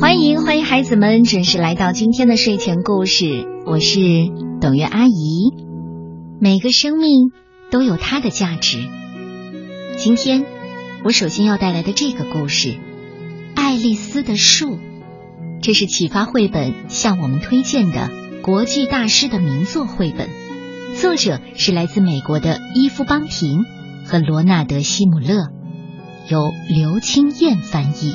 欢迎欢迎孩子们准时来到今天的睡前故事，我是董月阿姨。每个生命都有它的价值。今天我首先要带来的这个故事《爱丽丝的树》，这是启发绘本向我们推荐的国际大师的名作绘本，作者是来自美国的伊夫邦廷和罗纳德西姆勒，由刘清燕翻译。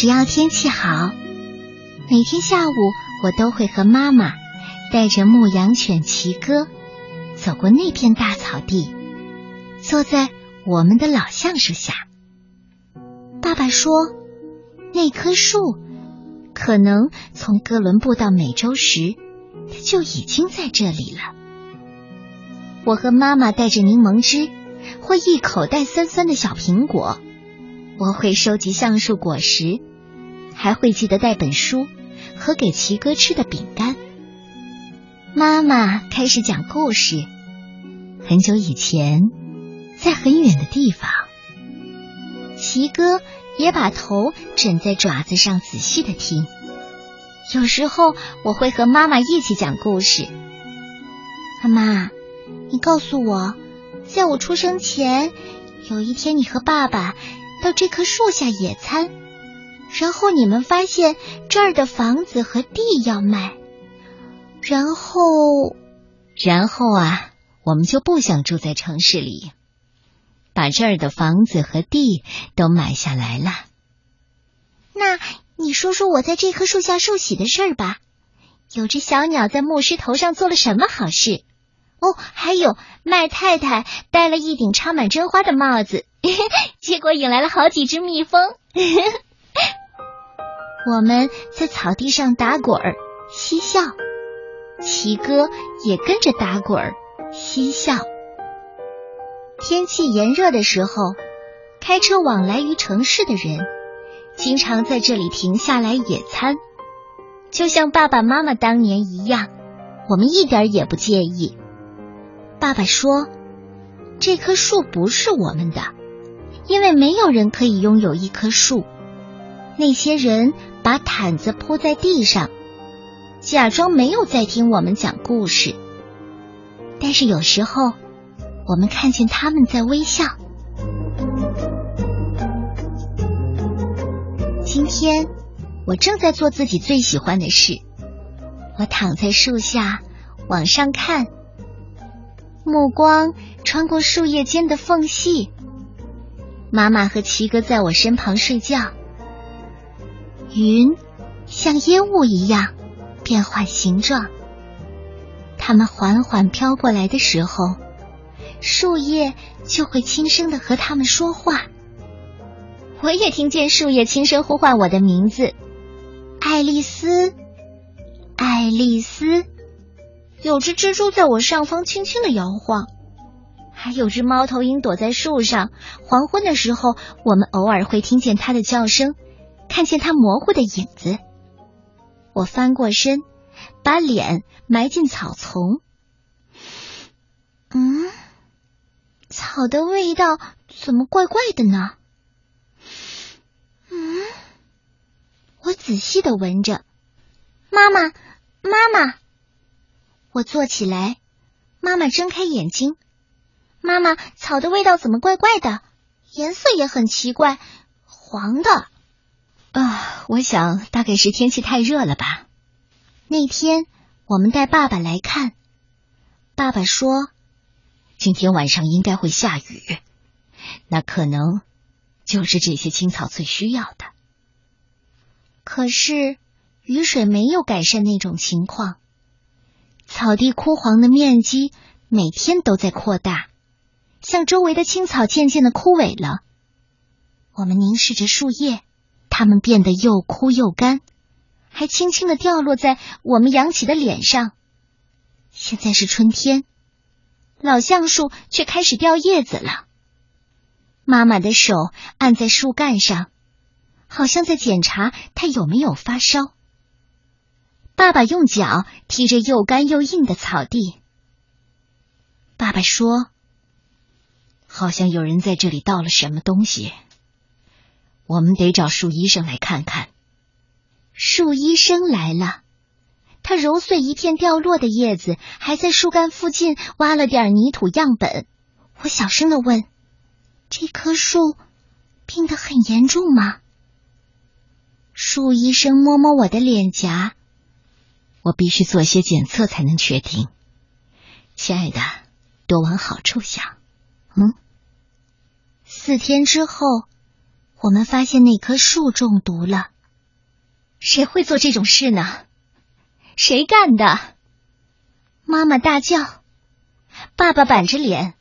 只要天气好，每天下午我都会和妈妈带着牧羊犬奇哥走过那片大草地，坐在我们的老橡树下。爸爸说，那棵树可能从哥伦布到美洲时就已经在这里了。我和妈妈带着柠檬汁或一口袋酸酸的小苹果，我会收集橡树果实。还会记得带本书和给奇哥吃的饼干。妈妈开始讲故事。很久以前，在很远的地方，奇哥也把头枕在爪子上，仔细的听。有时候，我会和妈妈一起讲故事。妈妈，你告诉我，在我出生前，有一天你和爸爸到这棵树下野餐。然后你们发现这儿的房子和地要卖，然后，然后啊，我们就不想住在城市里，把这儿的房子和地都买下来了。那你说说我在这棵树下受洗的事儿吧。有只小鸟在牧师头上做了什么好事？哦，还有麦太太戴了一顶插满真花的帽子，结果引来了好几只蜜蜂。我们在草地上打滚儿嬉笑，奇哥也跟着打滚儿嬉笑。天气炎热的时候，开车往来于城市的人经常在这里停下来野餐，就像爸爸妈妈当年一样，我们一点也不介意。爸爸说：“这棵树不是我们的，因为没有人可以拥有一棵树。那些人。”把毯子铺在地上，假装没有在听我们讲故事。但是有时候，我们看见他们在微笑。今天，我正在做自己最喜欢的事。我躺在树下，往上看，目光穿过树叶间的缝隙。妈妈和奇哥在我身旁睡觉。云像烟雾一样变换形状，它们缓缓飘过来的时候，树叶就会轻声的和它们说话。我也听见树叶轻声呼唤我的名字，爱丽丝，爱丽丝。有只蜘蛛在我上方轻轻的摇晃，还有只猫头鹰躲在树上。黄昏的时候，我们偶尔会听见它的叫声。看见他模糊的影子，我翻过身，把脸埋进草丛。嗯，草的味道怎么怪怪的呢？嗯，我仔细的闻着。妈妈，妈妈，我坐起来。妈妈睁开眼睛。妈妈，草的味道怎么怪怪的？颜色也很奇怪，黄的。啊，我想大概是天气太热了吧。那天我们带爸爸来看，爸爸说今天晚上应该会下雨，那可能就是这些青草最需要的。可是雨水没有改善那种情况，草地枯黄的面积每天都在扩大，像周围的青草渐渐的枯萎了。我们凝视着树叶。它们变得又枯又干，还轻轻的掉落在我们扬起的脸上。现在是春天，老橡树却开始掉叶子了。妈妈的手按在树干上，好像在检查它有没有发烧。爸爸用脚踢着又干又硬的草地。爸爸说：“好像有人在这里倒了什么东西，我们得找树医生来看看。”树医生来了，他揉碎一片掉落的叶子，还在树干附近挖了点泥土样本。我小声的问：“这棵树病得很严重吗？”树医生摸摸我的脸颊，我必须做些检测才能确定。亲爱的，多往好处想。嗯，四天之后，我们发现那棵树中毒了。谁会做这种事呢？谁干的？妈妈大叫，爸爸板着脸。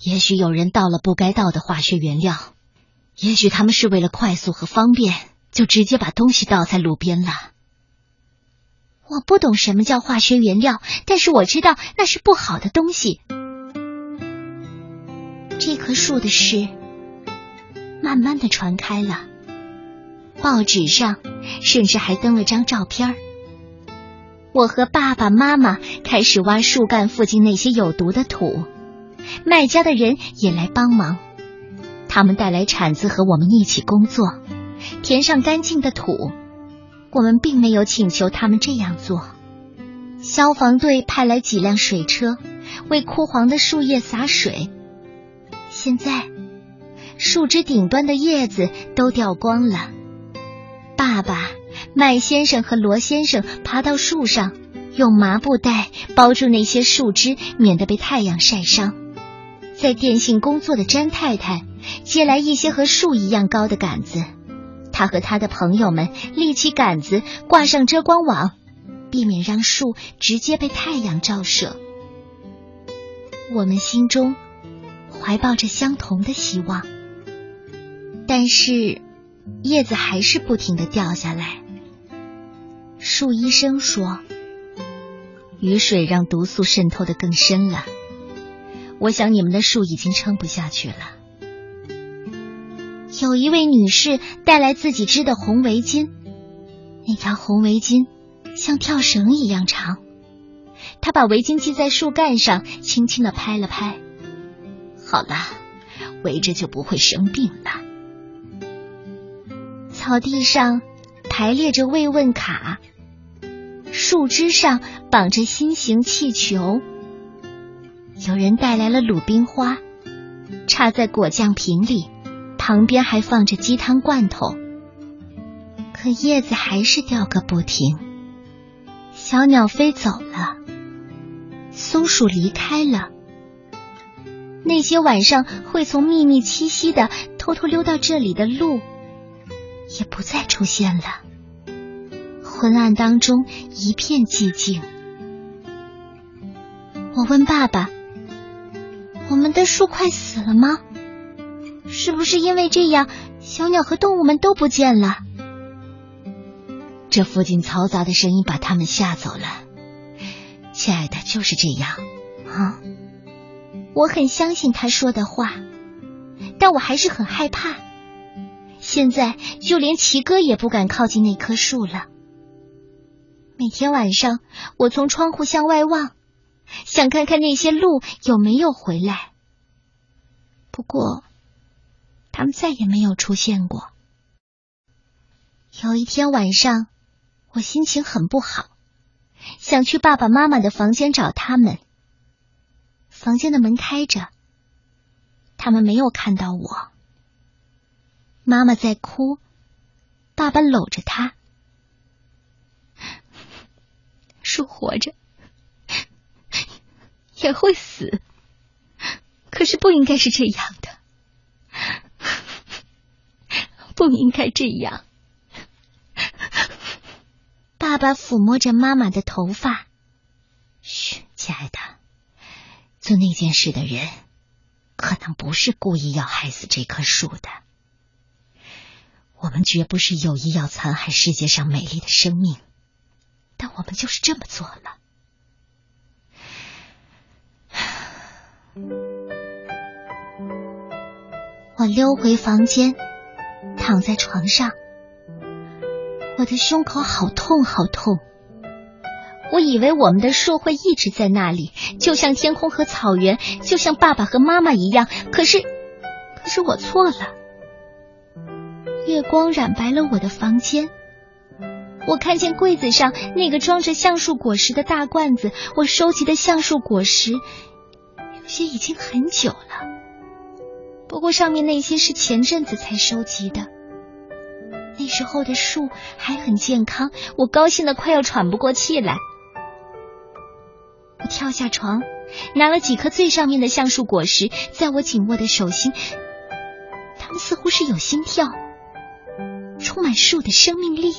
也许有人倒了不该倒的化学原料，也许他们是为了快速和方便。就直接把东西倒在路边了。我不懂什么叫化学原料，但是我知道那是不好的东西。这棵树的事慢慢的传开了，报纸上甚至还登了张照片。我和爸爸妈妈开始挖树干附近那些有毒的土，卖家的人也来帮忙，他们带来铲子和我们一起工作。填上干净的土，我们并没有请求他们这样做。消防队派来几辆水车，为枯黄的树叶洒水。现在，树枝顶端的叶子都掉光了。爸爸、麦先生和罗先生爬到树上，用麻布袋包住那些树枝，免得被太阳晒伤。在电信工作的詹太太借来一些和树一样高的杆子。他和他的朋友们立起杆子，挂上遮光网，避免让树直接被太阳照射。我们心中怀抱着相同的希望，但是叶子还是不停的掉下来。树医生说：“雨水让毒素渗透的更深了，我想你们的树已经撑不下去了。”有一位女士带来自己织的红围巾，那条红围巾像跳绳一样长。她把围巾系在树干上，轻轻的拍了拍。好了，围着就不会生病了。草地上排列着慰问卡，树枝上绑着心形气球。有人带来了鲁冰花，插在果酱瓶里。旁边还放着鸡汤罐头，可叶子还是掉个不停。小鸟飞走了，松鼠离开了，那些晚上会从秘密栖息的、偷偷溜到这里的鹿，也不再出现了。昏暗当中一片寂静。我问爸爸：“我们的树快死了吗？”是不是因为这样，小鸟和动物们都不见了？这附近嘈杂的声音把他们吓走了。亲爱的，就是这样啊。我很相信他说的话，但我还是很害怕。现在就连奇哥也不敢靠近那棵树了。每天晚上，我从窗户向外望，想看看那些鹿有没有回来。不过。他们再也没有出现过。有一天晚上，我心情很不好，想去爸爸妈妈的房间找他们。房间的门开着，他们没有看到我。妈妈在哭，爸爸搂着她。树活着也会死，可是不应该是这样的。不应该这样。爸爸抚摸着妈妈的头发。嘘，亲爱的，做那件事的人可能不是故意要害死这棵树的。我们绝不是有意要残害世界上美丽的生命，但我们就是这么做了。我溜回房间。躺在床上，我的胸口好痛好痛，我以为我们的树会一直在那里，就像天空和草原，就像爸爸和妈妈一样。可是，可是我错了。月光染白了我的房间，我看见柜子上那个装着橡树果实的大罐子，我收集的橡树果实有些已经很久了。不过上面那些是前阵子才收集的。那时候的树还很健康，我高兴的快要喘不过气来。我跳下床，拿了几颗最上面的橡树果实，在我紧握的手心，它们似乎是有心跳，充满树的生命力。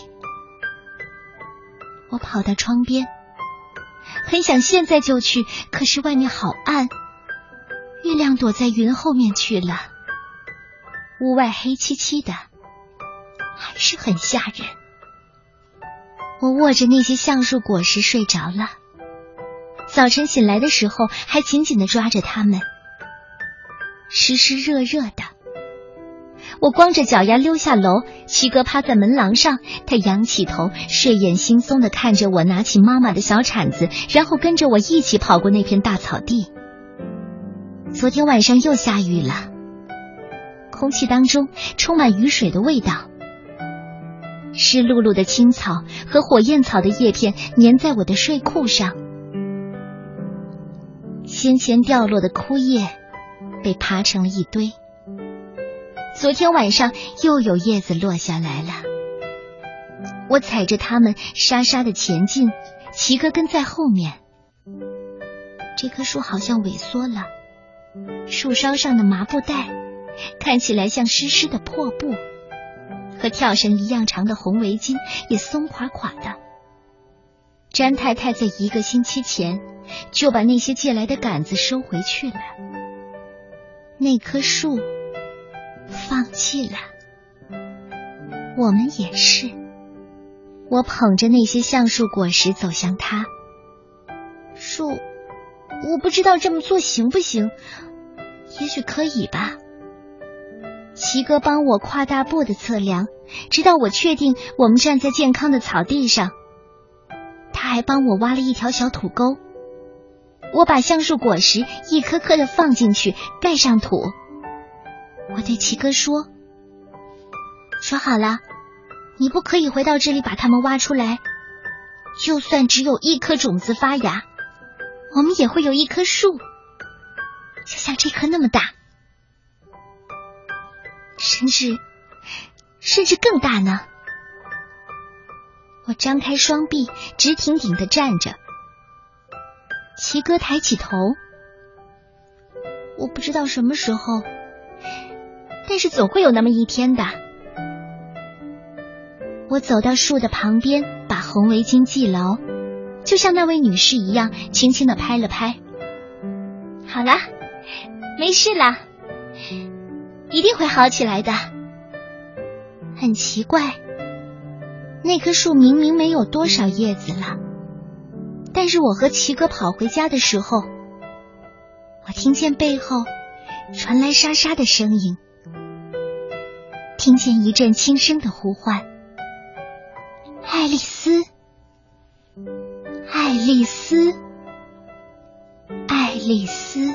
我跑到窗边，很想现在就去，可是外面好暗，月亮躲在云后面去了，屋外黑漆漆的。还是很吓人。我握着那些橡树果实睡着了，早晨醒来的时候还紧紧的抓着它们，湿湿热热的。我光着脚丫溜下楼，七哥趴在门廊上，他仰起头，睡眼惺忪的看着我拿起妈妈的小铲子，然后跟着我一起跑过那片大草地。昨天晚上又下雨了，空气当中充满雨水的味道。湿漉漉的青草和火焰草的叶片粘在我的睡裤上，先前掉落的枯叶被爬成了一堆。昨天晚上又有叶子落下来了，我踩着它们沙沙的前进，齐哥跟在后面。这棵树好像萎缩了，树梢上的麻布袋看起来像湿湿的破布。和跳绳一样长的红围巾也松垮垮的。詹太太在一个星期前就把那些借来的杆子收回去了。那棵树放弃了，我们也是。我捧着那些橡树果实走向他。树，我不知道这么做行不行，也许可以吧。齐哥帮我跨大步的测量，直到我确定我们站在健康的草地上。他还帮我挖了一条小土沟。我把橡树果实一颗颗的放进去，盖上土。我对齐哥说：“说好了，你不可以回到这里把它们挖出来。就算只有一颗种子发芽，我们也会有一棵树，就像这棵那么大。”甚至，甚至更大呢。我张开双臂，直挺挺的站着。齐哥抬起头，我不知道什么时候，但是总会有那么一天的。我走到树的旁边，把红围巾系牢，就像那位女士一样，轻轻的拍了拍。好了，没事了。一定会好起来的。很奇怪，那棵树明明没有多少叶子了，但是我和齐哥跑回家的时候，我听见背后传来沙沙的声音，听见一阵轻声的呼唤：“爱丽丝，爱丽丝，爱丽丝。”